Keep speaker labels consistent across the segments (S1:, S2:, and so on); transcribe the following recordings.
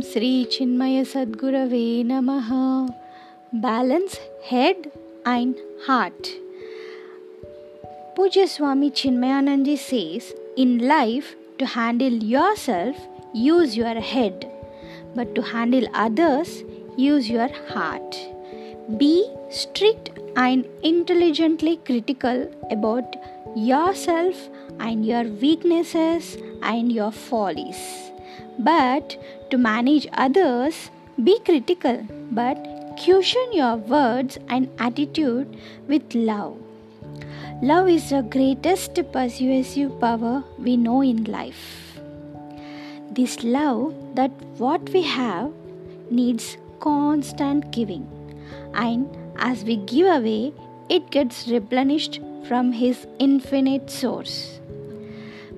S1: Sri Chinmaya Sadgurave Namaha. Balance head and heart. Pujya Swami Chinmayanandaji says, In life, to handle yourself, use your head, but to handle others, use your heart. Be strict and intelligently critical about yourself and your weaknesses and your follies. But to manage others, be critical, but cushion your words and attitude with love. Love is the greatest persuasive power we know in life. This love that what we have needs constant giving, and as we give away, it gets replenished from His infinite source.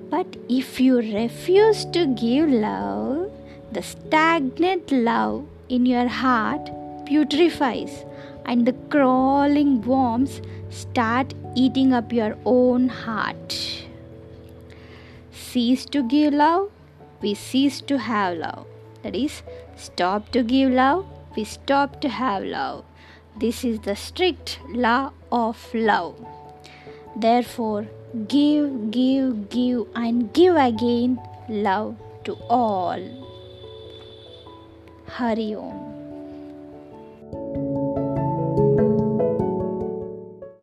S1: But if you refuse to give love, the stagnant love in your heart putrefies and the crawling worms start eating up your own heart. Cease to give love, we cease to have love. That is, stop to give love, we stop to have love. This is the strict law of love. Therefore, give, give, give, and give again love to all. Hari Om.